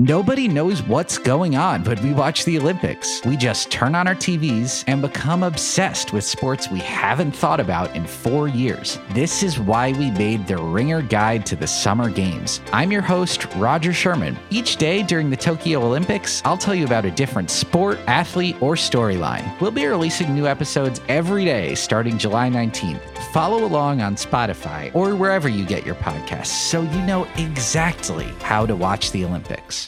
Nobody knows what's going on but we watch the Olympics. We just turn on our TVs and become obsessed with sports we haven't thought about in four years. This is why we made the Ringer Guide to the Summer Games. I'm your host, Rodger Sherman. Each day during the Tokyo Olympics, I'll tell you about a different sport, athlete, or storyline. We'll be releasing new episodes every day starting July 19th. Follow along on Spotify or wherever you get your podcasts so you know exactly how to watch the Olympics.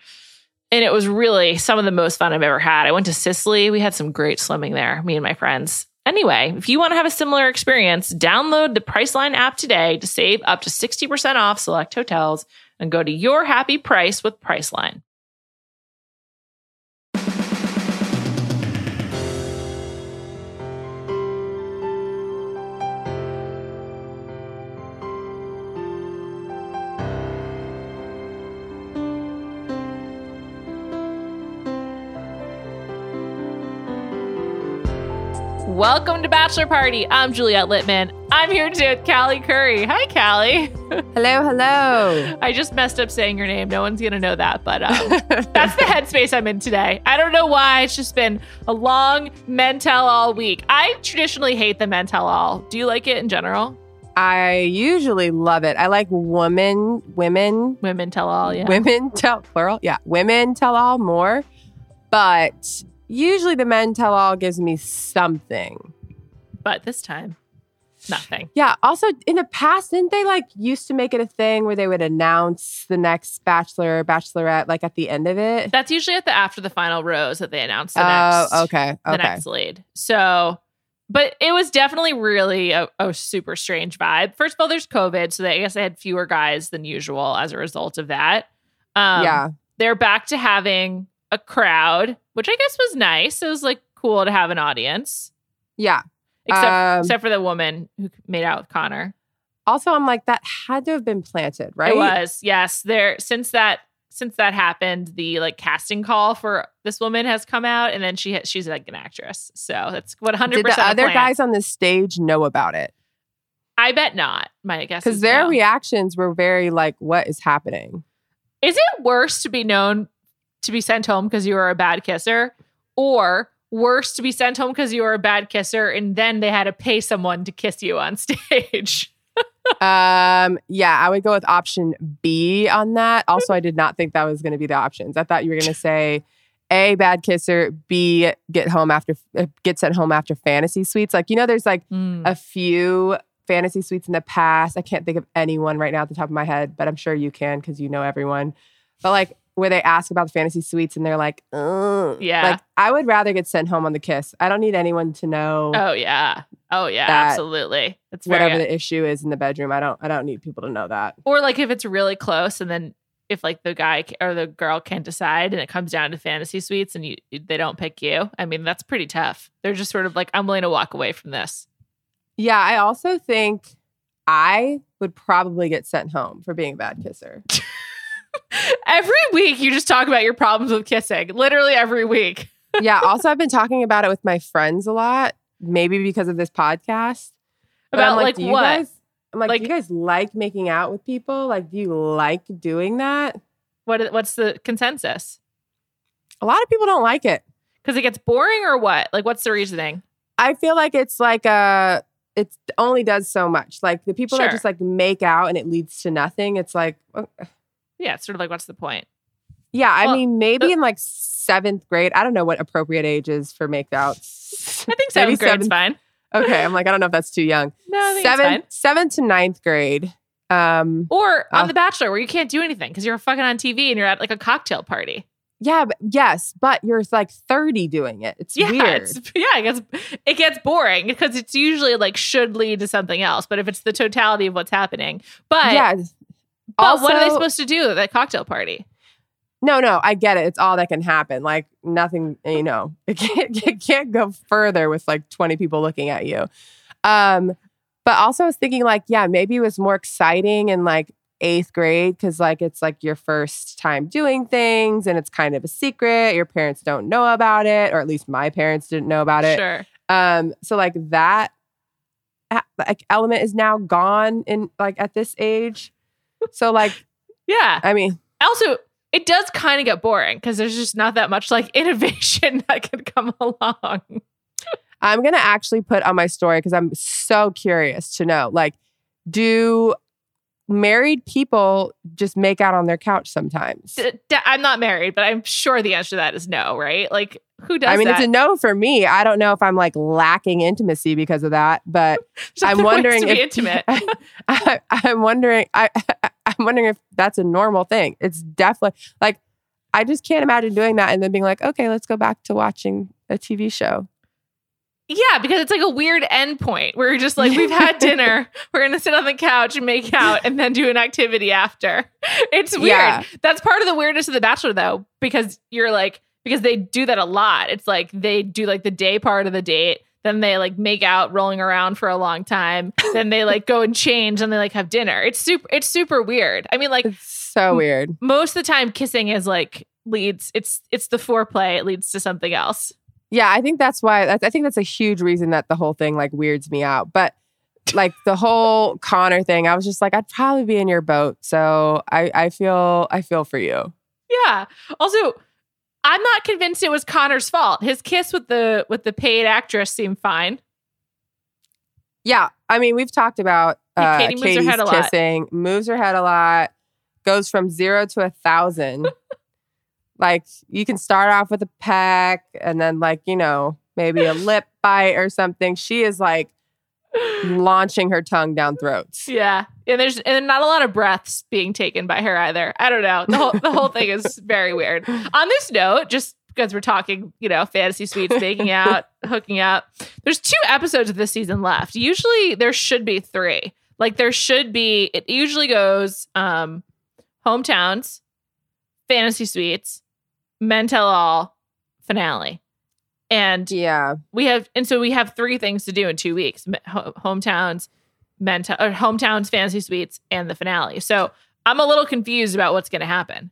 and it was really some of the most fun I've ever had. I went to Sicily. We had some great swimming there, me and my friends. Anyway, if you want to have a similar experience, download the Priceline app today to save up to 60% off select hotels and go to your happy price with Priceline. Welcome to Bachelor Party. I'm Juliet Litman. I'm here today with Callie Curry. Hi, Callie. Hello, hello. I just messed up saying your name. No one's going to know that, but um, that's the headspace I'm in today. I don't know why. It's just been a long men tell all week. I traditionally hate the men tell all. Do you like it in general? I usually love it. I like women, women, Women tell all, yeah. women tell plural. Yeah, women tell all more. But usually the men tell all gives me something. But this time, nothing. Yeah. Also, in the past, didn't they like used to make it a thing where they would announce the next bachelor or bachelorette like at the end of it? That's usually at the after the final rose that they announce the Oh, next. okay. the next lead. So, but it was definitely really a, a super strange vibe. First of all, there's COVID, so they, I guess they had fewer guys than usual as a result of that. Um, yeah. they're back to having a crowd, which I guess was nice. It was like cool to have an audience, Yeah. except Um, except for the woman who made out with Connor. Also, I'm like, that had to have been planted, right? It was yes. There since that since that happened, the like casting call for this woman has come out, and then she ha- she's like an actress. So that's what 100 Did the percent other guys on the stage know about it? I bet not. My guess Because their no. reactions were very like, what is happening? Is it worse to be known to be sent home because you were a bad kisser, or worse to be sent home because you were a bad kisser and then they had to pay someone to kiss you on stage? Um, yeah, I would go with option B on that. Also, I did not think that was going to be the options. I thought you were going to say A, bad kisser, B, get home after, uh, get sent home after fantasy suites. Like, you know, there's like Mm. a few fantasy suites in the past. I can't think of anyone right now at the top of my head, but I'm sure you can because you know everyone. But like, where they ask about the fantasy suites and they're like, Ugh. Yeah. Like, I would rather get sent home on the kiss. I don't need anyone to know Oh yeah. Oh yeah, absolutely. That's whatever the issue is in the bedroom. I don't I don't need people to know that. or like if it's really close and then if like the guy or the girl can't decide and it comes down to fantasy suites and you they don't pick you. I mean, that's pretty tough. They're just sort of like I'm willing to walk away from this. Yeah, I also think I would probably get sent home for being a bad kisser. every week you just talk about your problems with kissing. Literally every week. yeah. Also, I've been talking about it with my friends a lot, maybe because of this podcast. But About like, do you what? Guys, I'm like, Like- do you guys like making out with people? Like, do you like doing that? what what's the consensus? A lot of people don't like it. Because it gets boring or what? Like what's the reasoning? I feel like it's like a it only does so much. Like the people Sure. that just like make out and it leads to nothing. It's like, uh, Yeah, it's sort of like what's the point? yeah. I Well, mean, maybe the- in like seventh grade. I don't know what appropriate age is for makeouts. I think seventh grade's seventh- fine. Okay, I'm like, I don't know if that's too young. No, I think it's Seventh, seventh to ninth grade. Um, Or on Uh, The Bachelor, where you can't do anything because you're fucking on TV and you're at like a cocktail party. yeah, but, yes, but you're like 30 doing it. It's Yeah, weird. it's yeah, it gets it gets boring because it's usually like should lead to something else. But if it's the totality of what's happening, but yeah. But what are they supposed to do at that cocktail party? No, no, I get it. It's all that can happen. Like nothing, you know, it can't it can't go further with like 20 people looking at you. Um, but also I was thinking like, yeah, maybe it was more exciting in like eighth grade because like it's like your first time doing things and it's kind of a secret. Your parents don't know about it, or at least my parents didn't know about it. Sure. Um, so like that like element is now gone in like at this age. So like, Yeah. I mean, Also, it does kind of get boring because there's just not that much like innovation that can come along. I'm gonna actually put on my story because I'm so curious to know. Like, do married people just make out on their couch sometimes? D- d- I'm not married, but I'm sure the answer to that is no, right? Like, who does I mean, that? it's a no for me. I don't know if I'm like lacking intimacy because of that, but I'm wondering if intimate. I, I'm wondering. I, I'm wondering if that's a normal thing. It's definitely like I just can't imagine doing that and then being like, okay, let's go back to watching a TV show. Yeah, because it's like a weird end point where you're just like, we've had dinner, we're gonna sit on the couch and make out and then do an activity after. It's weird. Yeah. That's part of the weirdness of The Bachelor though, because you're like, because they do that a lot. It's like they do like the day part of the date, then they like make out rolling around for a long time, then they like go and change and they like have dinner. It's super it's super weird. I mean, like It's so weird. most of the time kissing is like leads it's it's the foreplay, it leads to something else. Yeah, I think that's why. I think that's a huge reason that the whole thing like weirds me out. But like the whole Connor thing, I was just like, I'd probably be in your boat. So I, I feel, I feel for you. Yeah. Also, I'm not convinced it was Connor's fault. His kiss with the with the paid actress seemed fine. Yeah, I mean, we've talked about uh, Katie moves her head a lot. kissing, moves her head a lot, goes from zero to a thousand. like you can start off with a peck, and then like you know maybe a lip bite or something. She is like launching her tongue down throats. Yeah. And there's and not a lot of breaths being taken by her either. I don't know. The whole the whole thing is very weird. On this note, just because we're talking, you know, fantasy suites, making out, hooking up. There's two episodes of this season left. Usually there should be three. Like there should be it usually goes um hometowns, fantasy suites, men tell all, finale. And Yeah, we have and so we have three things to do in two weeks ho- hometowns menta- or hometowns fantasy suites and the finale so i'm a little confused about what's going to happen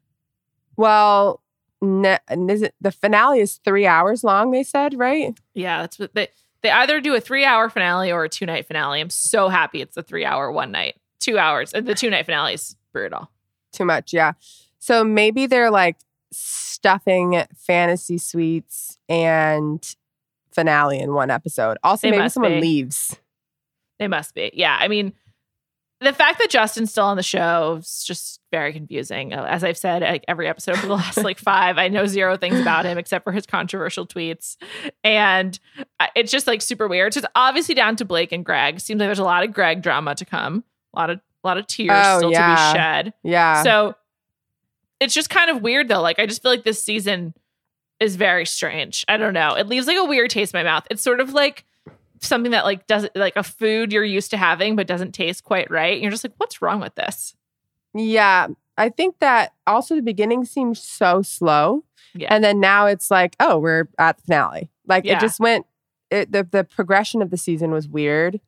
Well, ne- is it, the finale is three hours long. They said, right? yeah that's what they they either do a three hour finale or a two night finale i'm so happy it's a three hour one night two hours and the two night finale is brutal Too much, yeah. So maybe they're like stuffing fantasy suites and finale in one episode. Also, They maybe someone be. leaves. they must be yeah i mean the fact that Justin's still on the show is just very confusing. Uh, As I've said, like every episode for the last like five, I know zero things about him except for his controversial tweets, and uh, it's just like super weird. So it's obviously down to Blake and Greg. Seems like there's a lot of Greg drama to come, a lot of a lot of tears Oh, still yeah. to be shed. Yeah. So it's just kind of weird though. Like I just feel like this season is very strange. I don't know. It leaves like a weird taste in my mouth. It's sort of like something that like doesn't like a food you're used to having but doesn't taste quite right. You're just like, what's wrong with this? yeah. I think that also the beginning seemed so slow. Yeah. And then now it's like, oh, we're at the finale. Like Yeah. it just went, it, the, the progression of the season was weird.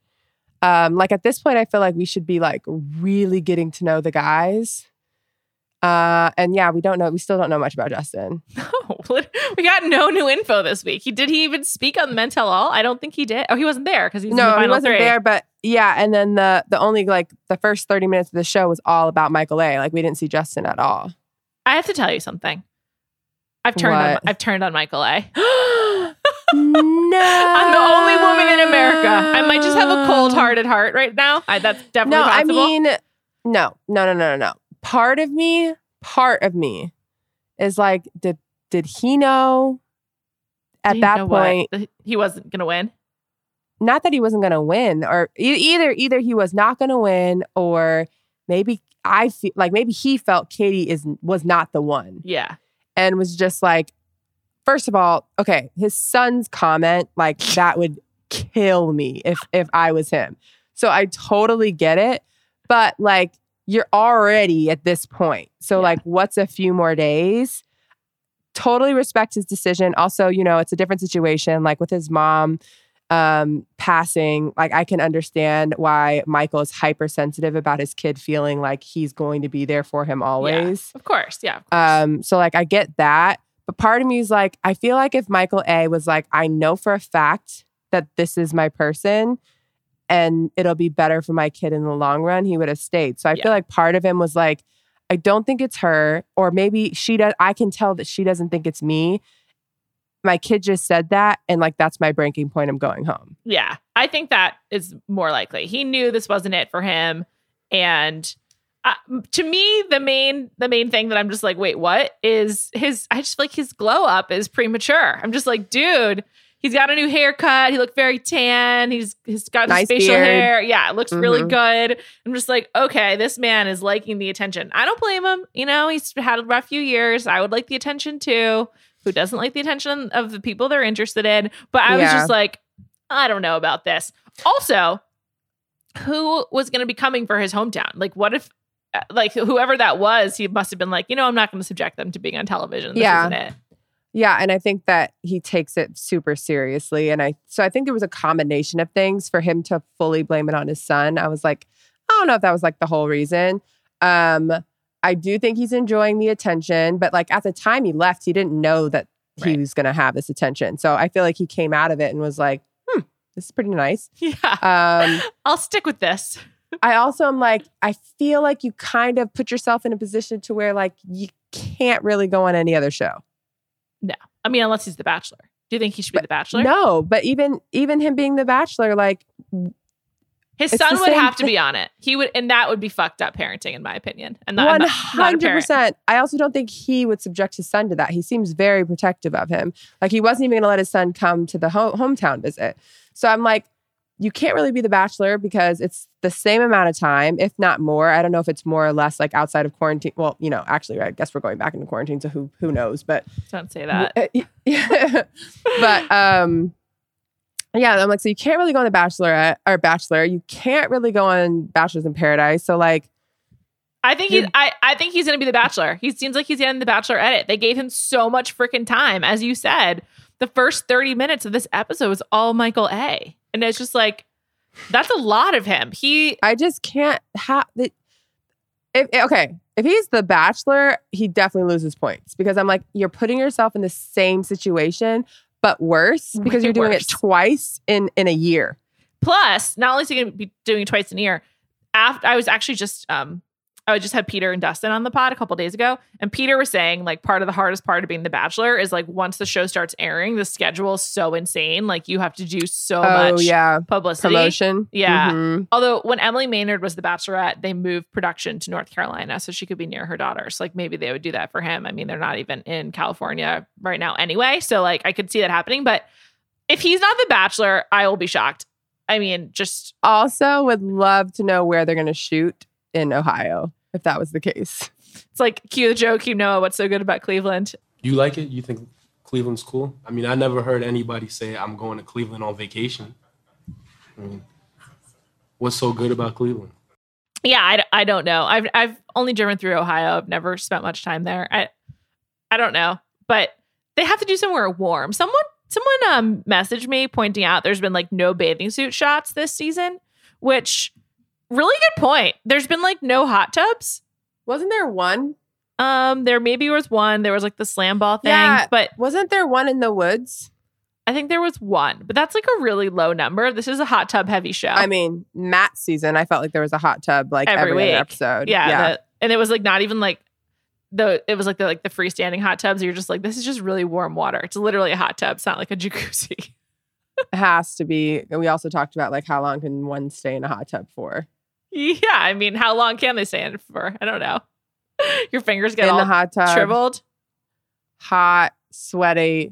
Um, like at this point, I feel like we should be like really getting to know the guys. Uh, and yeah, we don't know. We still don't know much about Justin. Oh, we got no new info this week. He did he even speak on the Men All? I don't think he did. Oh, he wasn't there because he's in the no, he wasn't three. there. But yeah, and then the the only like the first thirty minutes of the show was all about Michael A. Like we didn't see Justin at all. I have to tell you something. I've turned on I've turned on Michael A. no, I'm the only woman in America. I might just have a cold-hearted heart right now. I, that's definitely No, I mean, no, no, no, no, no, no. Part of me, part of me, is like, did did he know at You that know point? That he wasn't gonna win. Not that he wasn't to win, or e- either either he was not to win, or maybe I feel like maybe he felt Katie is was not the one, Yeah. and was just like, first of all, okay, his son's comment like that would kill me if if I was him. So I totally get it, but like you're already at this point. So Yeah. like what's a few more days? Totally respect his decision. Also, you know, it's a different situation like with his mom um passing, like I can understand why Michael is hypersensitive about his kid feeling like he's going to be there for him always. Of course. Yeah. Of course. Um, so like I get that, but part of me is like, I feel like if Michael A was like, I know for a fact that this is my person and it'll be better for my kid in the long run, he would have stayed. So I Yeah. feel like part of him was like, I don't think it's her, or maybe she does I can tell that she doesn't think it's me. My kid just said that, and like that's my breaking point. I'm going home. Yeah, I think that is more likely. He knew this wasn't it for him, and uh, to me, the main the main thing that I'm just like, wait, what is his? I just feel like his glow up is premature. I'm just like, dude, he's got a new haircut. He looked very tan. He's he's got Nice his facial beard. hair. Yeah, it looks really Mhm. good. I'm just like, okay, this man is liking the attention. I don't blame him. You know, he's had a rough few years. I would like the attention too. Who doesn't like the attention of the people they're interested in? But I was Yeah. just like, I don't know about this. Also, who was going to be coming for his hometown? Like, what if, uh, like, whoever that was, he must have been like, you know, I'm not going to subject them to being on television. This Yeah. It. Yeah, and I think that he takes it super seriously. And I so I think there was a combination of things for him to fully blame it on his son. I was like, I don't know if that was like the whole reason. Um, I do think he's enjoying the attention, but like at the time he left, he didn't know that he Right. was gonna have this attention. So I feel like he came out of it and was like, hmm, this is pretty nice. Yeah. Um, I'll stick with this. I also am like, I feel like you kind of put yourself in a position to where like you can't really go on any other show. I mean, unless he's the bachelor. Do you think he should be the bachelor? No, but even even him being the bachelor, like His son would have to be on it. He would, and that would be fucked up parenting, in my opinion. And one not- not a hundred percent. I also don't think he would subject his son to that. He seems very protective of him. Like he wasn't even going to let his son come to the ho- hometown visit. So I'm like, you can't really be the bachelor because it's the same amount of time, if not more. I don't know if it's more or less like outside of quarantine. Well, you know, actually, I guess we're going back into quarantine, so who who knows? But Don't say that. but um yeah i'm like so you can't really go on the bachelorette or bachelor you can't really go on bachelors in paradise so like I think he's. I, I think he's going to be the Bachelor. He seems like he's getting the Bachelor edit. They gave him so much freaking time, as you said. The first thirty minutes of this episode was all Michael A, and it's just like that's a lot of him. He i just can't have the if okay if he's the bachelor he definitely loses points because i'm like you're putting yourself in the same situation but worse because you're doing worse. it twice in in a year plus not only is he going to be doing it twice in a year. After I was actually just um. I just had Peter and Dustin on the pod a couple days ago, and Peter was saying like part of the hardest part of being the Bachelor is like once the show starts airing, the schedule is so insane. Like you have to do so oh much yeah publicity. promotion Yeah. Mhm. Although when Emily Maynard was the Bachelorette, they moved production to North Carolina so she could be near her daughters. Like maybe they would do that for him. I mean, they're not even in California right now anyway, so like I could see that happening. But if he's not the Bachelor, I will be shocked. I mean, just also would love to know where they're going to shoot in ohio if that was the case it's like cue the joke, you know what's so good about Cleveland. You like it? You think Cleveland's cool? I mean, I never heard anybody say I'm going to Cleveland on vacation. I mean, what's so good about Cleveland? Yeah, I, I don't know. I've I've only driven through Ohio. I've never spent much time there. I I don't know, but they have to do somewhere warm. Someone someone um messaged me pointing out there's been like no bathing suit shots this season, which really good point. There's been like no hot tubs. wasn't there one Um, there maybe was one. There was like the slam ball thing, Yeah. but Wasn't there one in the woods? I think there was one. But that's like a really low number. This is a hot tub heavy show. I mean, Matt's season, I felt like there was a hot tub like Every every, episode. yeah, the- and it was like not even like the it was like the like the freestanding hot tubs. You're just like this is just really warm water. It's literally a hot tub. It's not like a jacuzzi. it has to be. And we also talked about like how long can one stay in a hot tub for? Yeah, I mean, how long can they stay in for? I don't know. Your fingers get in all the hot tub, shriveled. hot, sweaty,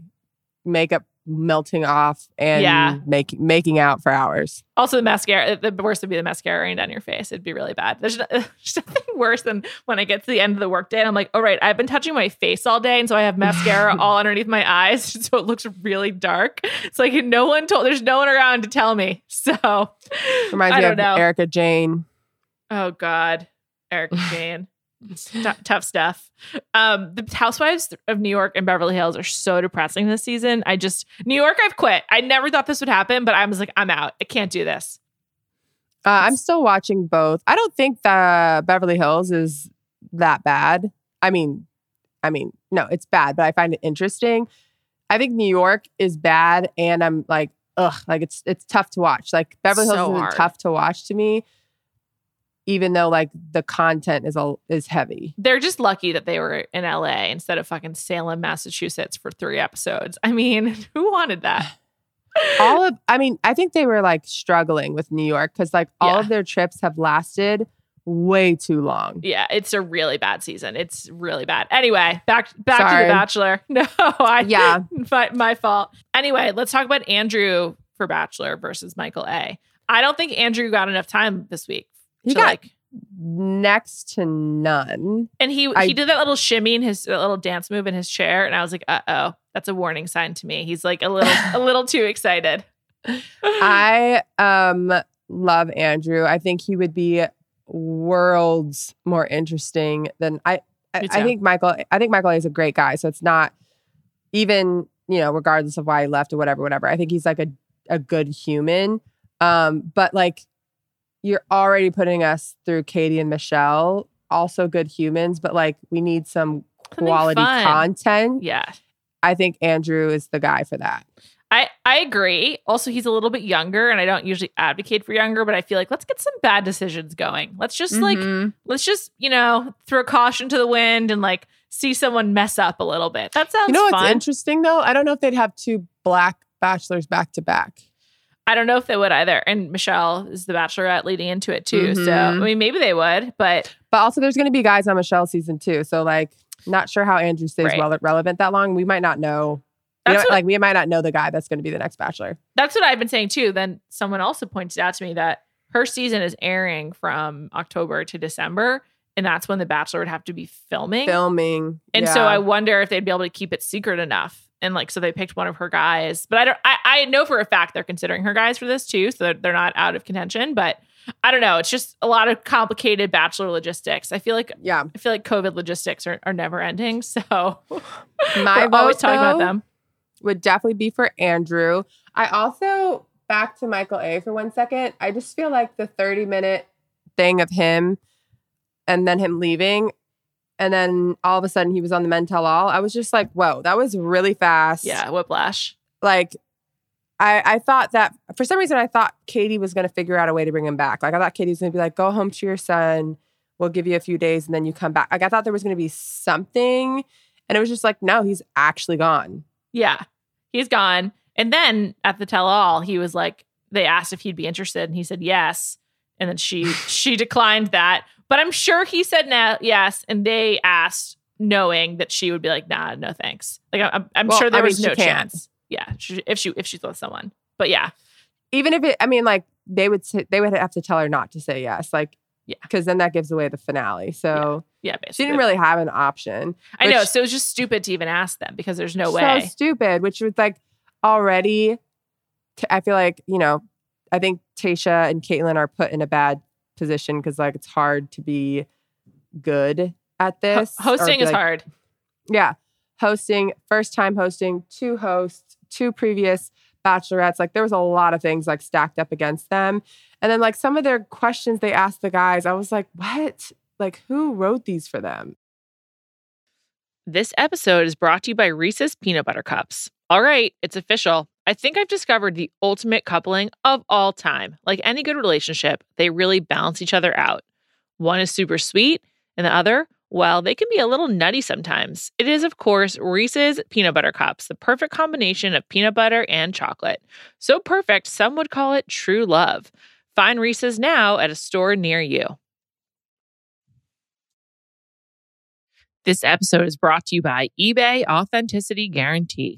makeup melting off, and Yeah. making making out for hours. Also, the mascara. The worst would be the mascara running down your face. It'd be really bad. There's, there's nothing worse than when I get to the end of the workday and I'm like, all right, I've been touching my face all day, and so I have mascara all underneath my eyes, so it looks really dark. It's like no one told. There's no one around to tell me. So Reminds I me of know. Erika Jayne. Oh God, Eric Jayne. Tou- tough stuff. Um, the Housewives of New York and Beverly Hills are so depressing this season. I just New York, I've quit. I never thought this would happen, but I was like, I'm out. I can't do this. Uh, I'm still watching both. I don't think the Beverly Hills is that bad. I mean, I mean, no, it's bad, but I find it interesting. I think New York is bad, and I'm like, ugh, like it's it's tough to watch. Like Beverly Hills So is tough to watch to me, even though like the content is a, is heavy. They're just lucky that they were in LA instead of fucking Salem, Massachusetts for three episodes. I mean, who wanted that? All of, I mean, I think they were like struggling with New York because like all Yeah. of their trips have lasted way too long. Yeah, it's a really bad season. It's really bad. Anyway, back back to the Bachelor. No, I Yeah. my, my fault. Anyway, let's talk about Andrew for Bachelor versus Michael A. I don't think Andrew got enough time this week. He got like, next to none. and he I- he did that little shimmy in his that little dance move in his chair, and I was like, uh oh, that's a warning sign to me. He's like a little a little too excited. I um love Andrew. I think he would be worlds more interesting than I. I, I think Michael. I think Michael is a great guy. So it's not even you know regardless of why he left or whatever, whatever. I think he's like a a good human. Um, but like you're already putting us through Katie and Michelle, also good humans, but like we need some Something quality fun. content. yeah. I think Andrew is the guy for that. I, I agree. Also, he's a little bit younger, and I don't usually advocate for younger, but I feel like let's get some bad decisions going. Let's just like Mhm. let's just you know throw caution to the wind and like see someone mess up a little bit. That sounds You know what's interesting though? I don't know if they'd have two black bachelors back to back. I don't know if they would either. And Michelle is the Bachelorette leading into it too. So I Mhm. mean, maybe they would, but But also, there's going to be guys on Michelle season two. So like, not sure how Andrew stays Right. well relevant that long. We might not know. You know, what- like we might not know the guy that's going to be the next bachelor. that's what I've been saying too. Then someone also pointed out to me that her season is airing from October to December, and that's when the Bachelor would have to be filming. Filming, And yeah. so I wonder if they'd be able to keep it secret enough. And like, so they picked one of her guys, but I don't, I, I know for a fact they're considering her guys for this too. So they're, they're not out of contention, but I don't know. It's just a lot of complicated bachelor logistics. I feel like, yeah. I feel like COVID logistics are, are never ending. So My we're always vote, talking about them. would definitely be for Andrew. I also back to Michael A for one second. I just feel like the 30 minute thing of him and then him leaving. And then all of a sudden he was on the men tell all. I was just like, whoa, that was really fast. Yeah. Whiplash. Like I I thought that for some reason I thought Katie was gonna figure out a way to bring him back. Like I thought Katie was gonna be like, go home to your son. We'll give you a few days and then you come back. Like I thought there was gonna be something. And it was just like, no, he's actually gone. Yeah. He's gone. And then at the tell all, he was like, they asked if he'd be interested, and he said yes. And then she she declined that. But I'm sure he said no, yes. And they asked, knowing that she would be like, nah, no thanks. Like I'm, I'm Well, sure there I mean, was no chance. Yeah, she, if she if she's with someone. But yeah, even if it i mean like they would say, they would have to tell her not to say yes like Yeah. because then that gives away the finale so yeah, she basically. didn't really have an option I know. So it was just stupid to even ask them because there's no so way. stupid which was like already t- i feel like you know i think Tayshia and Kaitlyn are put in a bad position because like it's hard to be good at this hosting is like- hard. yeah hosting first time hosting two hosts two previous bachelorettes like there was a lot of things like stacked up against them and then like some of their questions they asked the guys i was like what like who wrote these for them This episode is brought to you by Reese's Peanut Butter Cups. All right, it's official. I think I've discovered the ultimate coupling of all time. Like any good relationship, they really balance each other out. One is super sweet, and the other, well, they can be a little nutty sometimes. It is, of course, Reese's Peanut Butter Cups, the perfect combination of peanut butter and chocolate. So perfect, some would call it true love. Find Reese's now at a store near you. This episode is brought to you by eBay Authenticity Guarantee.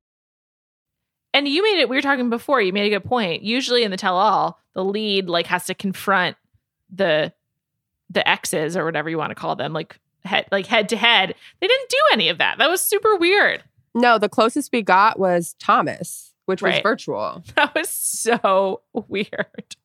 And you made it, we were talking before, you made a good point. Usually in the tell all, the lead like has to confront the the exes or whatever you want to call them, like head like head to head. They didn't do any of that. That was super weird. No, the closest we got was Thomas, which was virtual. That was so weird.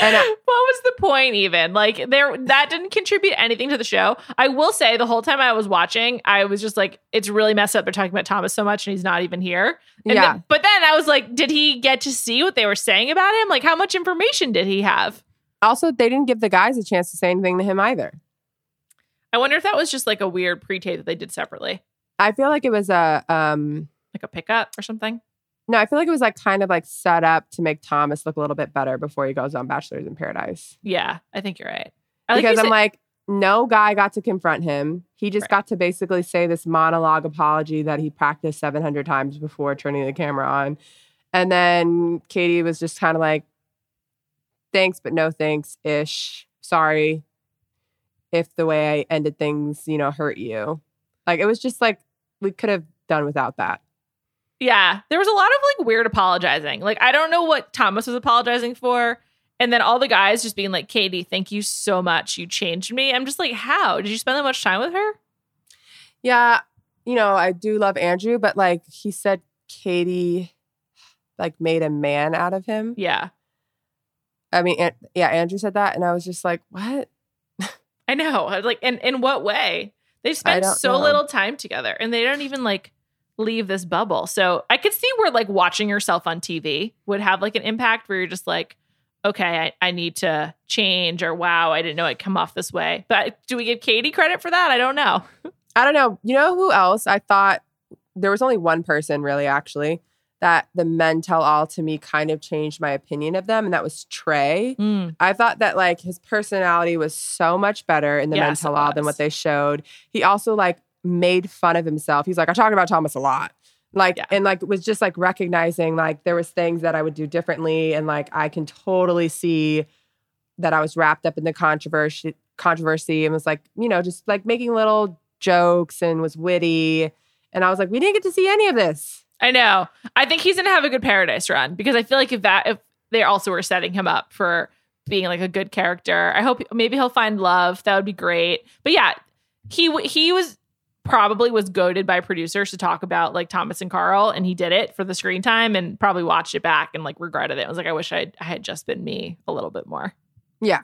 And I- what was the point even? Like there that didn't contribute anything to the show. I will say the whole time I was watching, I was just like, it's really messed up. They're talking about Thomas so much and he's not even here. And yeah. then- but then I was like, did he get to see what they were saying about him? Like how much information did he have? also, they didn't give the guys a chance to say anything to him either. I wonder if that was just like a weird pre-tape that they did separately. I feel like it was a um Like a pickup or something. No, I feel like it was like kind of like set up to make Thomas look a little bit better before he goes on Bachelors in Paradise. Yeah, I think you're right. I because you I'm like, no guy got to confront him. He just Right. got to basically say this monologue apology that he practiced 700 times before turning the camera on. And then Katie was just kind of like, thanks, but no thanks ish. Sorry if the way I ended things, you know, hurt you. Like it was just like, we could have done without that. Yeah, there was a lot of like weird apologizing. Like I don't know what Thomas was apologizing for, and then all the guys just being like, "Katie, thank you so much. You changed me." I'm just like, "How? Did you spend that much time with her?" Yeah, you know, I do love Andrew, but like he said, Katie like made a man out of him. Yeah, I mean, An- yeah, Andrew said that, and I was just like, what? I know. I was Like, in in what way? They spend don't so know. little time together, and they don't even like leave this bubble. So I could see where like watching yourself on TV would have like an impact where you're just like, okay, I, I need to change, or wow, I didn't know I'd come off this way. But do we give Katie credit for that? I don't know. I don't know. You know who else? I thought there was only one person really, actually, that the men tell all to me kind of changed my opinion of them, and that was Trey. Mm. I thought that like his personality was so much better in the men Yes, it tell all than what they showed. He also like made fun of himself. He's like, I talk about Thomas a lot. Like Yeah. and like was just like recognizing like there was things that I would do differently. And like I can totally see that I was wrapped up in the controversy controversy and was like, you know, just like making little jokes and was witty. And I was like, we didn't get to see any of this. I know. I think he's gonna have a good paradise run because I feel like if that if they also were setting him up for being like a good character, I hope maybe he'll find love. That would be great. But yeah, he he was probably was goaded by producers to talk about like Thomas and Carl, and he did it for the screen time and probably watched it back and like regretted it. I was like, I wish I I had just been me a little bit more. Yeah.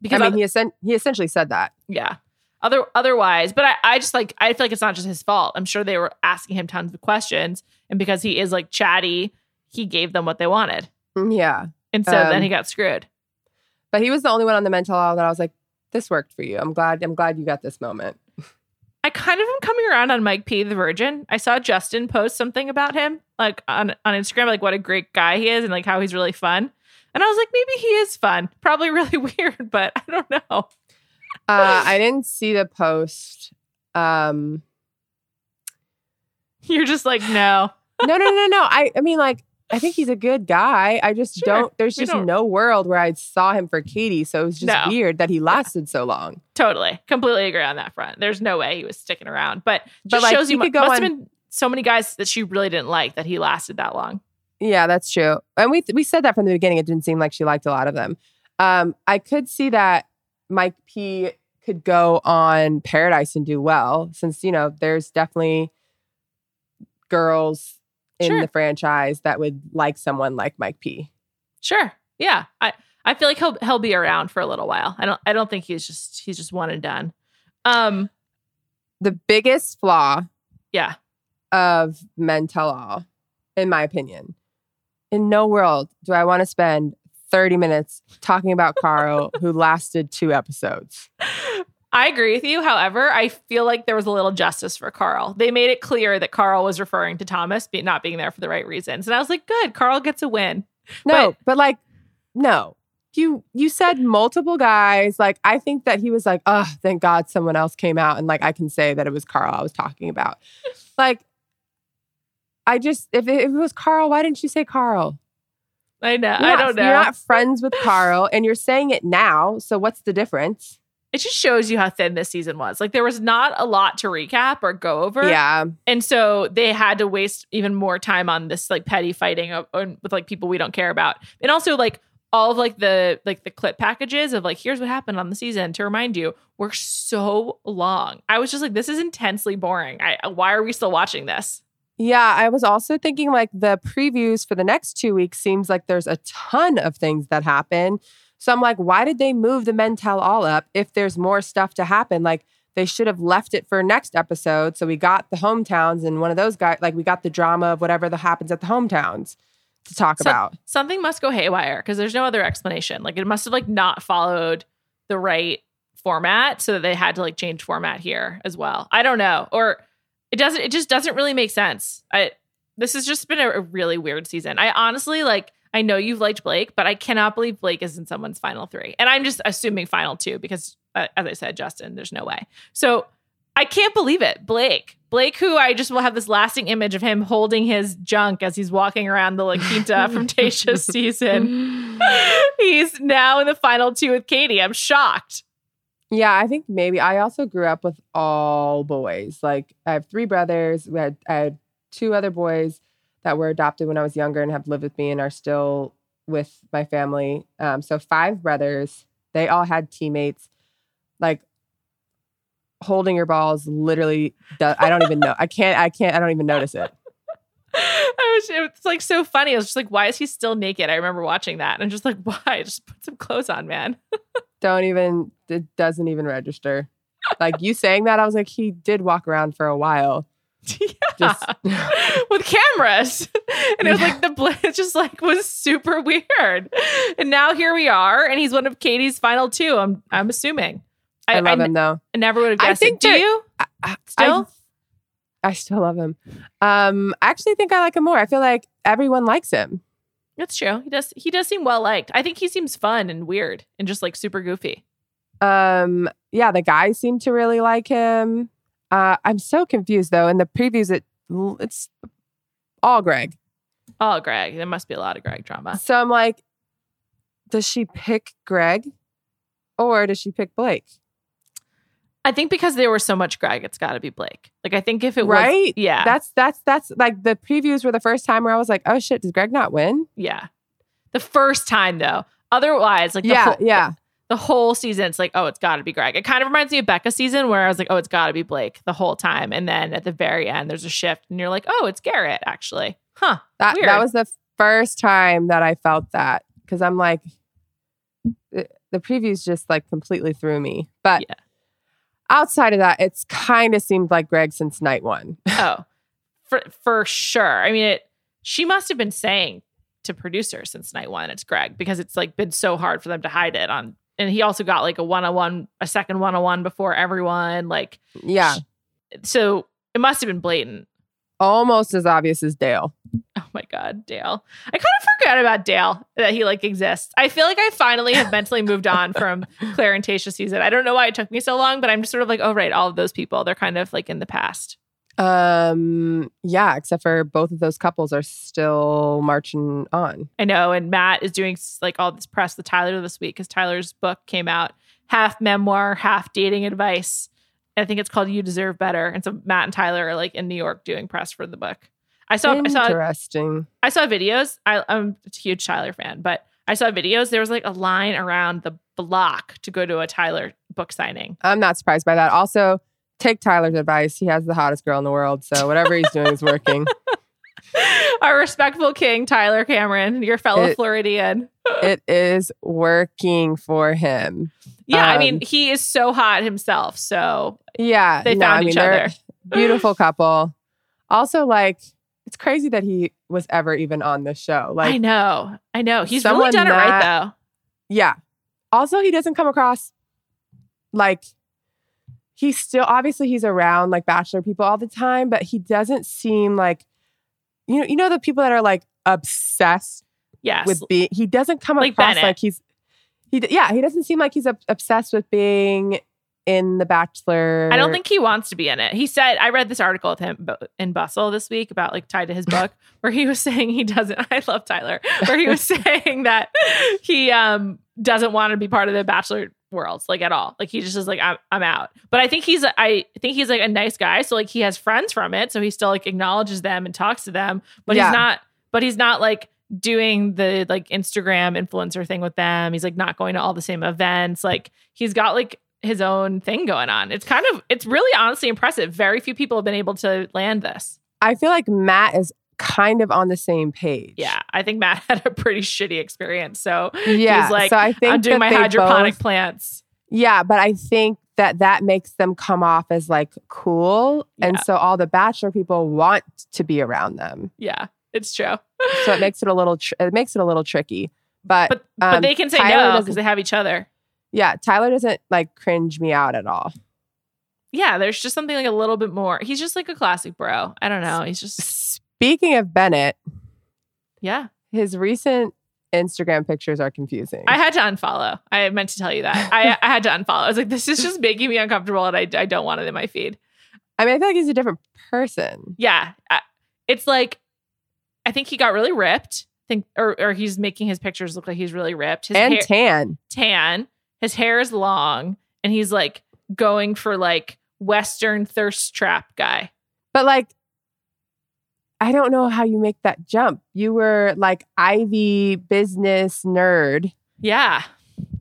because I mean, oth- he, essen- he essentially said that. yeah. Other otherwise, but I, I just like I feel like it's not just his fault. I'm sure they were asking him tons of questions, and because he is like chatty, he gave them what they wanted. Mm, Yeah. And so then Um, he got screwed. But he was the only one on the men tell all that I was like, this worked for you. I'm glad I'm glad you got this moment. I kind of am coming around on Mike P, the virgin. I saw Justin post something about him, like on, on Instagram, like what a great guy he is and like how he's really fun. And I was like, maybe he is fun. Probably really weird, but I don't know. Uh, I didn't see the post. Um You're just like, no. no, no, no, no. I, I mean, like, I think he's a good guy. I just Sure. don't. There's just don't- no world where I saw him for Katie, so it was just No. weird that he lasted so long. Totally. Completely agree on that front. There's no way he was sticking around. But But, just like, shows you must on- have been so many guys that she really didn't like that he lasted that long. Yeah, that's true. And we we said that from the beginning. It didn't seem like she liked a lot of them. Um, I could see that Mike P could go on Paradise and do well, since you know there's definitely girls in Sure. the franchise that would like someone like Mike P. Sure. Yeah. I, I feel like he'll he'll be around for a little while. I don't I don't think he's just he's just one and done. Um The biggest flaw yeah. of Men Tell All, in my opinion. In no world do I want to spend 30 minutes talking about Carl, who lasted two episodes. I agree with you. However, I feel like there was a little justice for Carl. They made it clear that Carl was referring to Thomas be, not being there for the right reasons. And I was like, good, Carl gets a win. No, But- but, like, no. You you said multiple guys. Like, I think that he was like, oh, thank God someone else came out and like I can say that it was Carl I was talking about. Like, I just if it, if it was Carl, why didn't you say Carl? I know. You're I don't know. You're not friends with Carl, and you're saying it now. So what's the difference? It just shows you how thin this season was. Like there was not a lot to recap or go over. Yeah, And so they had to waste even more time on this like petty fighting of, with like people we don't care about. And also like all of like the like the clip packages of like here's what happened on the season to remind you were so long. I was just like this is intensely boring. I why are we still watching this? yeah. I was also thinking like the previews for the next two weeks seems like there's a ton of things that happen. So I'm like, why did they move the men tell all up if there's more stuff to happen? Like they should have left it for next episode. So we got the hometowns and one of those guys, like we got the drama of whatever that happens at the hometowns to talk So- about. Something must go haywire because there's no other explanation. Like it must have like not followed the right format so that they had to like change format here as well. I don't know. Or it doesn't it just doesn't really make sense. I this has just been a, a really weird season. I honestly like I know you've liked Blake, but I cannot believe Blake is in someone's final 3. And I'm just assuming final 2 because uh, as I said Justin, there's no way. So I can't believe it. Blake. Blake, who I just will have this lasting image of him holding his junk as he's walking around the La Quinta from Tayshia's season. He's now in the final two with Katie. I'm shocked. Yeah, I think maybe I also grew up with all boys. Like I have three brothers. We had I had two other boys that were adopted when I was younger and have lived with me and are still with my family. Um, so five brothers. They all had teammates. Like holding your balls literally. I don't even know. I can't. I can't. I don't even notice it. I was it's like so funny. I was just like, why is he still naked? I remember watching that and I'm just like, why? Just put some clothes on, man. Don't even. It doesn't even register. Like you saying that, I was like, he did walk around for a while. Just with cameras. and it was like the bl- it just like was super weird. And now here we are, and he's one of Katie's final two. I'm I'm assuming. I love I, him though. I never would have I guessed. it. think Do that- you I- still? I still love him. Um, I actually think I like him more. I feel like everyone likes him. That's true. He does. He does seem well liked. I think he seems fun and weird and just like super goofy. Um, yeah, the guys seem to really like him. Uh, I'm so confused though. In the previews, it it's all Greg. All Greg. There must be a lot of Greg drama. So I'm like, does she pick Greg, or does she pick Blake? I think because there was so much Greg, it's got to be Blake. Like I think if it was, Right? yeah, That's that's that's like the previews were the first time where I was like, oh shit, does Greg not win? yeah. The first time though. Otherwise, like the yeah, whole, yeah. The whole season, it's like, oh, it's got to be Greg. It kind of reminds me of Becca's season where I was like, oh, it's got to be Blake the whole time, and then at the very end, there's a shift, and you're like, oh, it's Garrett actually, huh? That Weird. that was the first time that I felt that because I'm like, the, the previews just like completely threw me. But Yeah. outside of that, it's kind of seemed like Greg since night one. oh, for for sure. I mean, it she must have been saying to producers since night one it's Greg because it's like been so hard for them to hide it on. And he also got like a one on one, a second one on one before everyone. Like, Yeah. so it must have been blatant. Almost as obvious as Dale. Oh my God, Dale. I kind of forgot about Dale that he like exists. I feel like I finally have mentally moved on from Clare and Tayshia season. I don't know why it took me so long, but I'm just sort of like, oh, right, all of those people, they're kind of like in the past. Um, yeah, except for both of those couples are still marching on. I know. And Matt is doing like all this press with Tyler this week because Tyler's book came out half memoir, half dating advice. I think it's called You Deserve Better. And so Matt and Tyler are like in New York doing press for the book. I saw, I saw, Interesting. I saw videos. I, I'm a huge Tyler fan, but I saw videos. There was like a line around the block to go to a Tyler book signing. I'm not surprised by that. Also, take Tyler's advice. He has the hottest girl in the world, so whatever he's doing is working. Our respectful king, Tyler Cameron, your fellow It- Floridian. it is working for him. Yeah, I Um, mean, he is so hot himself. So Yeah, they no, found I mean, each other. Beautiful couple. Also, like, it's crazy that he was ever even on this show. Like, I know. I know. He's really done it right, though. Yeah. Also, he doesn't come across like he's still obviously he's around like bachelor people all the time, but he doesn't seem like you know you know the people that are like obsessed Yes. with being. He doesn't come Like across Bennett. like he's he yeah he doesn't seem like he's ob- obsessed with being in the Bachelor. I don't think he wants to be in it. He said, I read this article with him in Bustle this week about like tied to his book where he was saying he doesn't, I love Tyler, where he was saying that he um doesn't want to be part of the Bachelor world like at all. Like he just is like, I'm, I'm out. But I think he's, I think he's like a nice guy. So like he has friends from it. So he still like acknowledges them and talks to them, but Yeah. he's not, but he's not like, doing the like Instagram influencer thing with them. He's like not going to all the same events. Like he's got like his own thing going on. It's kind of it's really honestly impressive. Very few people have been able to land this. I feel like Matt is kind of on the same page. Yeah, I think Matt had a pretty shitty experience. So yeah. he's like, so I think I'm doing my hydroponic both- plants. Yeah, but I think that that makes them come off as like cool, and so all the bachelor people want to be around them. Yeah, it's true. So it makes it a little tr- it makes it a little tricky. But But but um, they can say Tyler no because they have each other. yeah, Tyler doesn't like cringe me out at all. Yeah, there's just something like a little bit more. He's just like a classic bro. I don't know. He's just Speaking of Bennett, yeah. his recent Instagram pictures are confusing. I had to unfollow. I meant to tell you that. I, I had to unfollow. I was like, this is just making me uncomfortable, and I, I don't want it in my feed. I mean, I feel like he's a different person. Yeah, it's like I think he got really ripped. I think, or or he's making his pictures look like he's really ripped. His and hair, tan. tan. His hair is long, and he's like going for like Western thirst trap guy. But like, I don't know how you make that jump. You were like Ivy business nerd Yeah,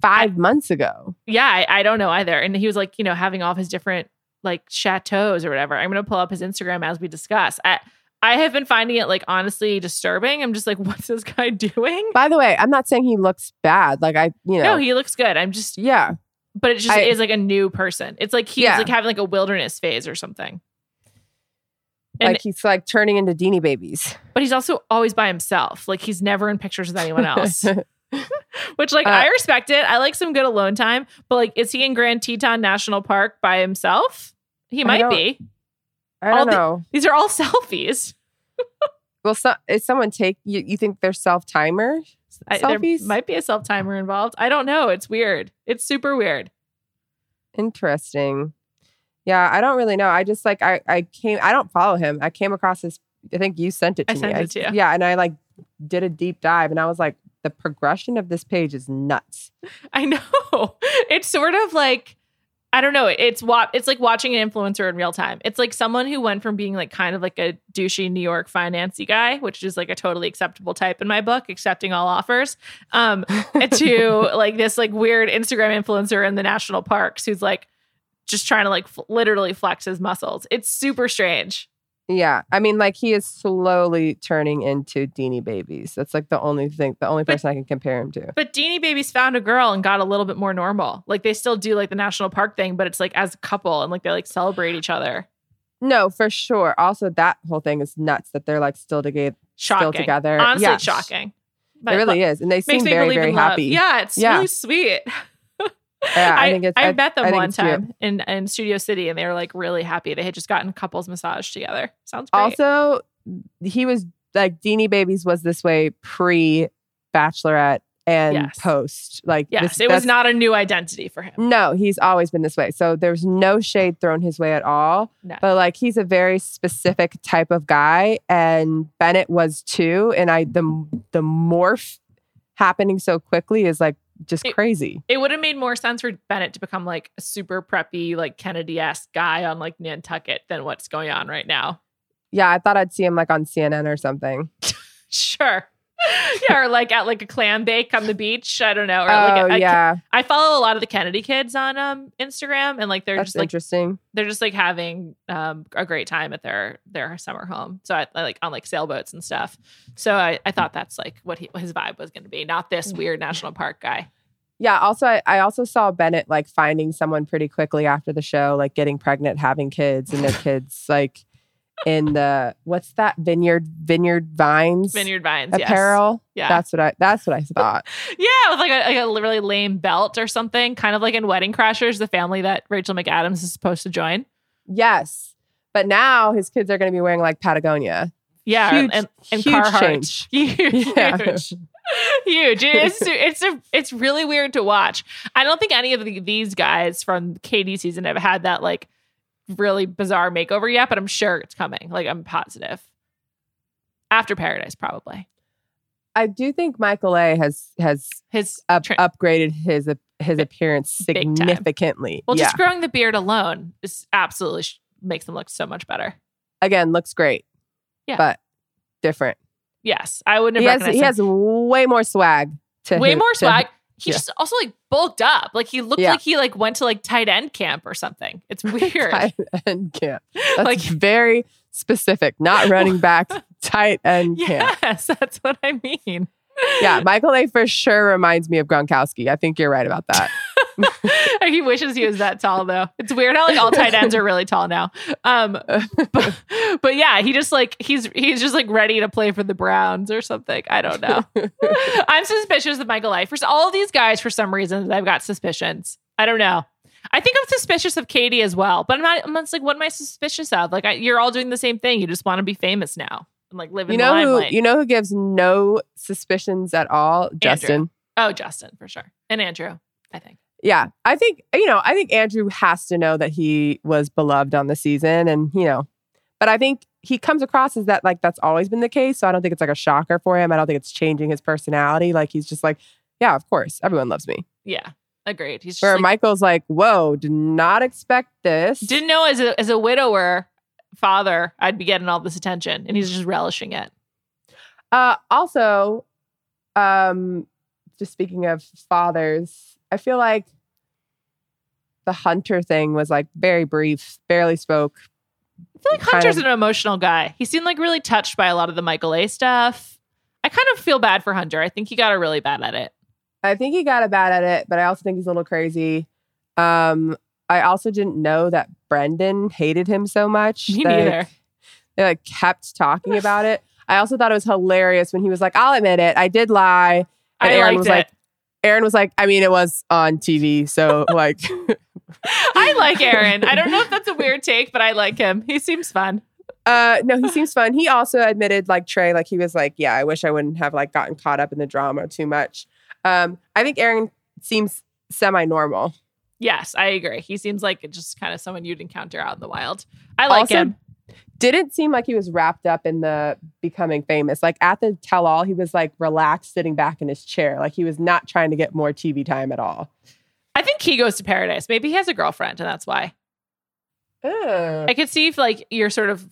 five months ago. yeah. I, I don't know either. And he was like, you know, having all of his different like chateaus or whatever. I'm gonna pull up his Instagram as we discuss. I I have been finding it like honestly disturbing. I'm just like, what's this guy doing? By the way, I'm not saying he looks bad. Like I, you know, No, he looks good. I'm just yeah, but it just I- is like a new person. It's like he's Yeah. like having like a wilderness phase or something. And like he's like turning into Deanie babies. but he's also always by himself. Like he's never in pictures with anyone else. Which like Uh, I respect it. I like some good alone time. But like is he in Grand Teton National Park by himself? He might don't- be. I don't the- know. These are all selfies. Well, so, is someone take you? You think they're self timer? I, there Selfies? might be a self timer involved. I don't know. It's weird. It's super weird. Interesting. Yeah, I don't really know. I just like I I came. I don't follow him. I came across this. I think you sent it to I me. sent it to you. Yeah, and I like did a deep dive, and I was like, the progression of this page is nuts. I know. It's sort of like I don't know. It's what it's like watching an influencer in real time. It's like someone who went from being like kind of like a douchey New York financy guy, which is like a totally acceptable type in my book, accepting all offers, um, to like this like weird Instagram influencer in the national parks who's like just trying to like f- literally flex his muscles. It's super strange. Yeah, I mean, like he is slowly turning into Deanie Babies. That's like the only thing, the only But- person I can compare him to. But Deanie Babies found a girl and got a little bit more normal. Like they still do like the national park thing, but it's like as a couple and like they like celebrate each other. No, for sure. Also, that whole thing is nuts that they're like still together shocking. still together. Honestly, yeah. it's shocking. It really is, and they seem very very happy. Yeah, it's Yeah. really sweet. Yeah, I think it's- I I- met them I one cute. time in in Studio City, and they were like really happy. They had just gotten couples massage together. Sounds great. Also, he was like Deanie Babies was this way pre Bachelorette and Yes. post. Like yes, this, it was not a new identity for him. No, he's always been this way. So there's no shade thrown his way at all. No. But like he's a very specific type of guy, and Bennett was too. And I the the morph happening so quickly is like just It- crazy. It would have made more sense for Bennett to become like a super preppy, like Kennedy esque guy on like Nantucket than what's going on right now. Yeah, I thought I'd see him like on CNN or something. Sure. yeah, or like at like a clam bake on the beach. I don't know. Or oh like I- yeah, I follow a lot of the Kennedy kids on um Instagram and like they're that's just like interesting. they're just like having um a great time at their their summer home. So I, I like on like sailboats and stuff. So I, I thought that's like what he, his vibe was going to be, not this Mm. weird national park guy. Yeah. Also, I, I also saw Bennett like finding someone pretty quickly after the show, like getting pregnant, having kids, and their kids like in the what's that vineyard vineyard vines Vineyard Vines, yes. apparel. Yeah, That's what I. That's what I thought. yeah, with like a, like a really lame belt or something, kind of like in Wedding Crashers, the family that Rachel McAdams is supposed to join. yes, but now his kids are going to be wearing like Patagonia. Yeah, Huge- and, and huge Carhartt. change. Huge. Yeah. Huge. It's it's a, it's really weird to watch. I don't think any of the, these guys from Katie season have had that like really bizarre makeover yet, but I'm sure it's coming. Like I'm positive. After Paradise, probably. I do think Michael A has has His up, upgraded his his appearance significantly. well, yeah. just growing the beard alone is absolutely sh- makes him look so much better. Again, looks great. Yeah. but different. Yes, I wouldn't He have has recognized he has way more swag. To way his- more swag. He yeah. just also like bulked up. Like he looked Yeah. like he like went to like tight end camp or something. It's weird. tight end camp. That's like very specific. Not running back, tight end camp. yes, that's what I mean. Yeah, Michael A for sure reminds me of Gronkowski. I think you're right about that. he wishes he was that tall though. It's weird how like all tight ends are really tall now. Um, but, but yeah, he just like he's he's just like ready to play for the Browns or something. I don't know. I'm suspicious of Michael Eifers. All these guys, for some reason, I've got suspicions. I don't know. I think I'm suspicious of Katie as well, but I'm not. I'm just like, what am I suspicious of? Like, I, you're all doing the same thing. You just want to be famous now and like live in you the know who limelight. you know who gives no suspicions at all? Justin. oh, Justin for sure, and Andrew. I think. Yeah. I think, you know, I think Andrew has to know that he was beloved on the season and, you know, but I think he comes across as that like that's always been the case. So I don't think it's like a shocker for him. I don't think it's changing his personality. Like he's just like, yeah, of course, everyone loves me. Yeah, agreed. He's just Where like, Michael's like, whoa, did not expect this. didn't know as a as a widower father I'd be getting all this attention, and he's just relishing it. Uh, also, um, just speaking of fathers, I feel like the Hunter thing was like very brief, barely spoke. I feel like Hunter's of- an emotional guy. He seemed like really touched by a lot of the Michael A stuff. I kind of feel bad for Hunter. I think he got a really bad at it. I think he got a bad at it, but I also think he's a little crazy. Um, I also didn't know that Brendan hated him so much. Me that neither. They like kept talking about it. I also thought it was hilarious when he was like, "I'll admit it, I did lie." And I Aaron liked was it. like, Aaron was like, I mean, it was on TV, so like, I like Aaron. I don't know if that's a weird take, but I like him. He seems fun. uh, no, he seems fun. He also admitted, like Trey, like he was like, yeah, I wish I wouldn't have like gotten caught up in the drama too much. Um, I think Aaron seems semi-normal. Yes, I agree. He seems like just kind of someone you'd encounter out in the wild. I like Also, him. Didn't seem like he was wrapped up in the becoming famous. Like at the tell-all, he was like relaxed, sitting back in his chair, like he was not trying to get more TV time at all. I think he goes to paradise. Maybe he has a girlfriend, and that's why. I could see if like you're sort of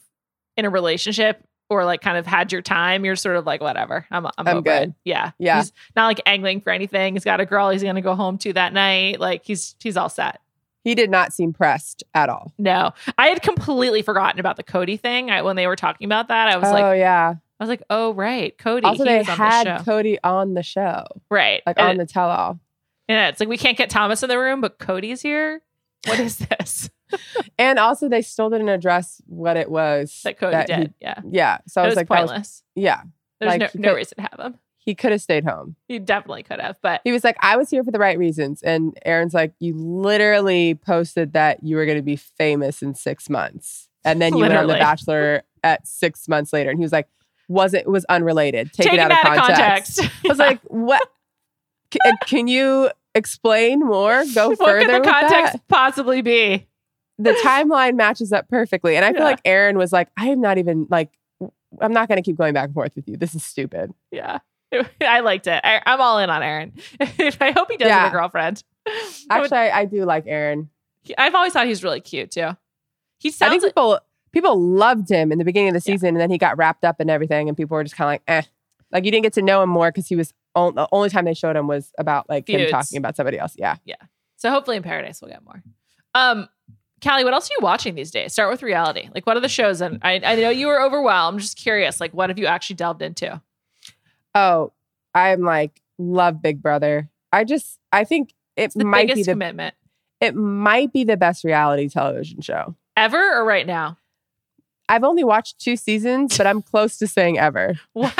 in a relationship or like kind of had your time, you're sort of like whatever. I'm I'm, I'm good. It. Yeah, Yeah. He's not like angling for anything. He's got a girl he's gonna go home to that night. Like he's he's all set. He did not seem pressed at all. No, I had completely forgotten about the Cody thing. I, when they were talking about that, I was oh like, oh yeah. I was like, oh right, Cody. Also, he they had the show. Cody on the show, right, like and, on the tell-all. Yeah, it's like we can't get Thomas in the room, but Cody's here. What is this And also, they still didn't address what it was that Cody he- did? yeah, yeah. So I it was, was like, that was, pointless. yeah, There's Like, no, no could- reason to have him. He could have stayed home. He definitely could have, but He was like, I was here for the right reasons. And Aaron's like, You literally posted that you were going to be famous in six months. And then you went on The Bachelor at six months later. And he was like, Was it, it was unrelated. Take taking it out of that context. context. I was like, What? C- uh, can you explain more? Go what further. could the context that? possibly be? The timeline matches up perfectly. And I feel Yeah. like Aaron was like, I am not even like, I'm not going to keep going back and forth with you. This is stupid. Yeah. I liked it. I, I'm all in on Aaron. I hope he does have a girlfriend. Actually, I, I do like Aaron. I've always thought he's really cute too. He I sounds think like, people people loved him in the beginning of the Yeah. season, and then he got wrapped up in everything, and people were just kind of like, eh. Like you didn't get to know him more because he was the only time they showed him was about like him talking about somebody else. Yeah. Yeah. So. Hopefully in Paradise we'll get more. Um, Callie, what else are you watching these days? Start with reality. Like, what are the shows? And I, I know you were overwhelmed. I'm just curious. Like, what have you actually delved into? Oh, I'm like love Big Brother. I just I think it It's the might be biggest the commitment it might be the best reality television show. ever or right now? I've only watched two seasons, but I'm close to saying ever.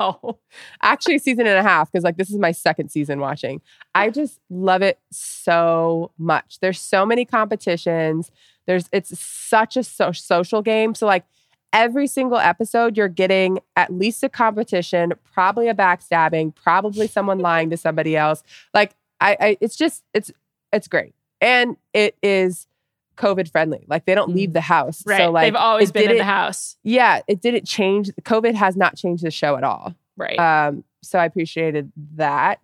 Wow. actually a season and a half because like this is my second season watching. I just love it so much. There's so many competitions. There's it's such a so- social game. So like every single episode you're getting at least a competition probably a backstabbing probably someone lying to somebody else. Like I, I it's just it's it's great. And it is covid friendly like they don't leave the house Right. so like They've always been in the house. yeah it didn't change covid has not changed the show at all Right. um, so I appreciated that.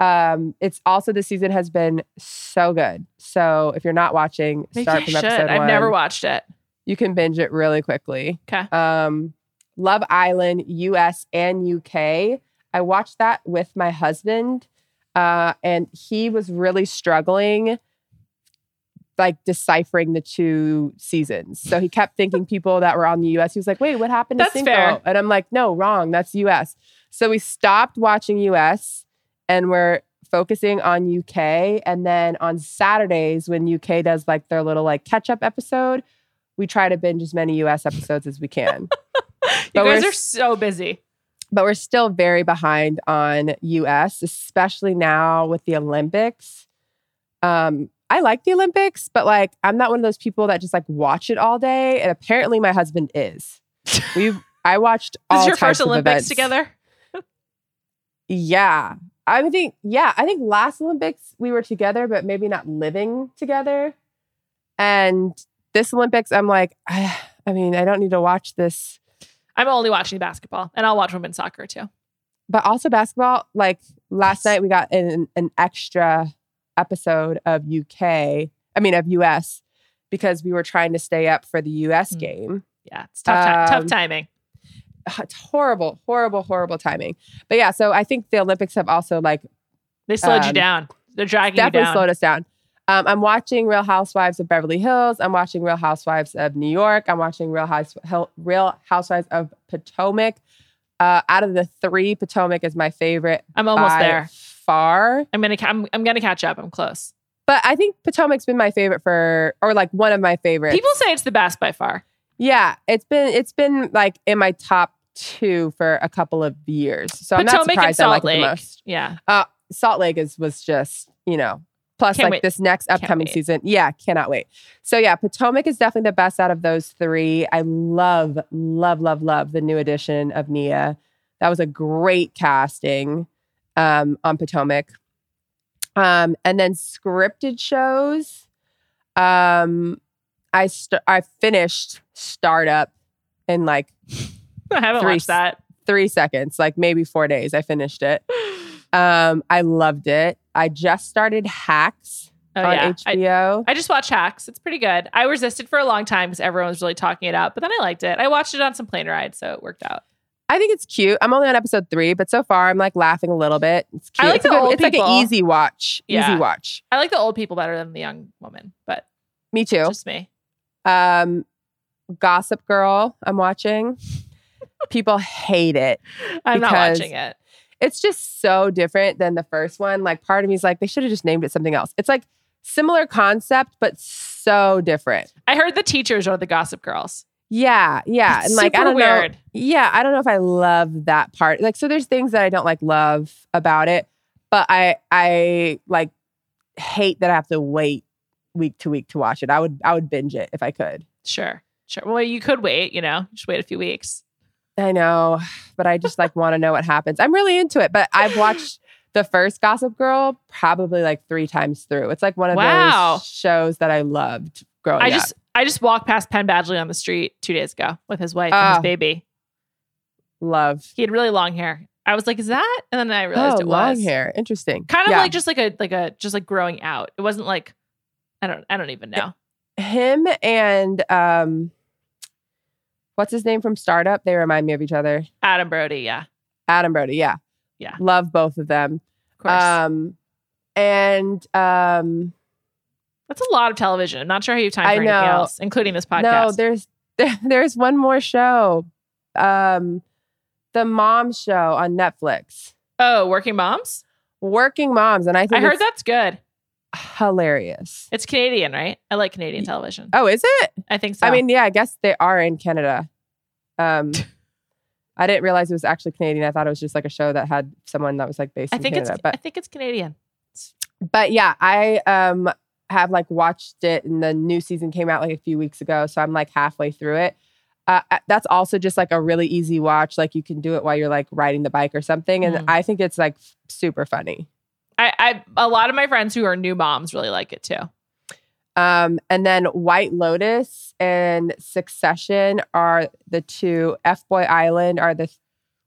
Um, it's also the season has been so good. So if you're not watching, Maybe start I from should. episode I've one. never watched it. You can binge it really quickly. Okay. Um, Love Island, US and UK. I watched that with my husband, uh, and he was really struggling, like deciphering the two seasons. So he kept thinking people that were on the US. He was like, "Wait, what happened to That's Cinco?" fair. And I'm like, "No, wrong. That's US." So we stopped watching US, and we're focusing on UK. And then on Saturdays, when UK does like their little like catch up episode, we try to binge as many US episodes as we can. You guys we're are so busy. but we're still very behind on US, especially now with the Olympics. Um, I like the Olympics, but like I'm not one of those people that just like watch it all day. And apparently my husband is. We I watched all This is your types first of Olympics events. together? Yeah. I think, yeah, I think last Olympics we were together, but maybe not living together. And this Olympics, I'm like, I, I mean, I don't need to watch this I'm only watching basketball and I'll watch women's soccer too. but also basketball. Like last night, we got an, an extra episode of UK, I mean, of US, because we were trying to stay up for the US Mm. game. Yeah, it's tough, ti- tough Um, timing. It's horrible, horrible, horrible timing. But yeah, so I think the Olympics have also like They slowed you um, down. They're dragging you definitely down. slowed us down. Um, I'm watching Real Housewives of Beverly Hills. I'm watching Real Housewives of New York. I'm watching Real House Real Housewives of Potomac. Uh, out of the three, Potomac is my favorite I'm almost there. Far. I'm gonna. ca- I'm, I'm gonna catch up. I'm close. But I think Potomac's been my favorite for, or like one of my favorites. People say it's the best by far. yeah, it's been it's been like in my top two for a couple of years. So I'm not Potomac surprised I Salt like it Lake. the most. Yeah. Uh, Salt Lake is was just you know. Plus, Can't like wait. this next upcoming season, yeah, cannot wait. So yeah, Potomac is definitely the best out of those three. I love, love, love, love the new addition of Mia. That was a great casting um, on Potomac. Um, and then scripted shows. Um, I st- I finished Startup in like I haven't Three watched that. three seconds, like maybe four days. I finished it. Um, I loved it. I just started Hacks Oh on yeah. HBO. I just watched Hacks. It's pretty good. I resisted for a long time because everyone was really talking it up, but then I liked it. I watched it on some plane rides, so it worked out. I think it's cute. I'm only on episode three, but so far I'm like laughing a little bit. It's cute. I like it's the good- old It's like an easy watch. Yeah. Easy watch. I like the old people better than the young woman, but Me too. just me. Um, Gossip Girl. I'm watching. People hate it. I'm not watching it. It's just so different than the first one. Like part of me is like they should have just named it something else. It's like similar concept, but so different. I heard the teachers are the Gossip Girls. Yeah, yeah, It's and like I don't weird. know. Yeah, I don't know if I love that part. Like, so there's things that I don't like love about it, but I I like hate that I have to wait week to week to watch it. I would I would binge it if I could. Sure. Sure. Well, you could wait, you know, just wait a few weeks. I know, but I just like want to know what happens. I'm really into it, but I've watched the first Gossip Girl probably like three times through. It's like one of Wow. those shows that I loved growing I up. just I just walked past Penn Badgley on the street two days ago with his wife and his baby. love. He had really long hair. I was like, "Is that?" And then I realized Oh, it long was long hair. Interesting. kind of Yeah. like just like a like a just like growing out. It wasn't like I don't I don't even know. him and um what's his name from startup they remind me of each other Adam Brody, yeah, adam brody yeah Yeah. love both of them of course. um and um That's a lot of television. I'm not sure how you have time for I anything else, including this podcast. no there's there's one more show um the mom show on netflix oh, Working Moms. working moms and i think I heard that's good. hilarious It's Canadian, right? I like Canadian television. oh is it I think so. i mean yeah i guess they are in canada um I didn't realize it was actually Canadian. I thought it was just like a show that had someone that was like based I in think Canada. it's but I think it's Canadian. but yeah, I um have like watched it and the new season came out like a few weeks ago, so I'm like halfway through it. Uh, uh, that's also just like a really easy watch. Like you can do it while you're like riding the bike or something, and Mhm. I think it's like super funny. I, I a lot of my friends who are new moms really like it too. Um, and then White Lotus and Succession are the two. F Boy Island are the 3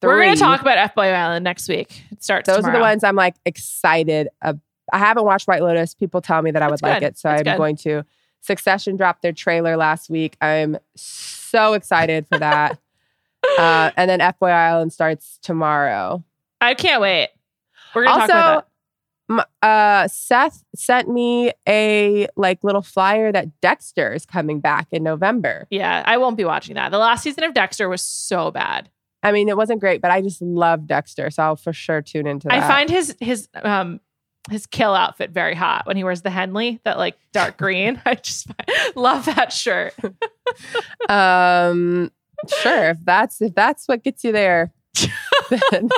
We're going to talk about F Boy Island next week. It starts. Those are the ones I'm like excited. Ab- I haven't watched White Lotus. People tell me that I would like it, so That's I'm good. going to. Succession dropped their trailer last week. I'm so excited for that. uh, and then F Boy Island starts tomorrow. I can't wait. We're going to talk about Also, that. uh, Seth sent me a like little flyer that Dexter is coming back in November. Yeah, I won't be watching that. The last season of Dexter was so bad. I mean, it wasn't great, but I just love Dexter, so I'll for sure tune into that. I find his his um his kill outfit very hot when he wears the Henley, that like dark green. I just love that shirt. um, sure if that's if that's what gets you there, then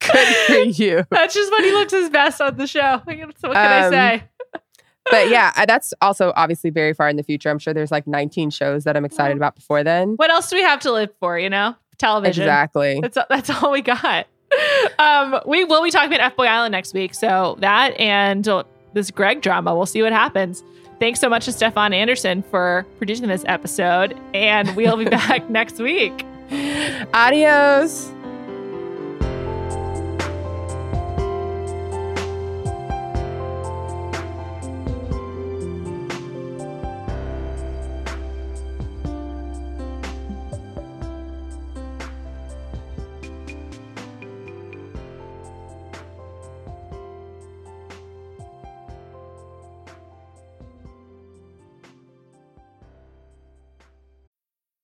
good for you. That's just when he looks his best on the show. What can I Um, say? But yeah, that's also obviously very far in the future. I'm sure there's like 19 shows that I'm excited about before then. What else do we have to live for? You know, television. Exactly. That's that's all we got. Um, we will be talking about F Boy Island next week. So that and this Greg drama, we'll see what happens. Thanks so much to Stefan Anderson for producing this episode, and we'll be back next week. Adios.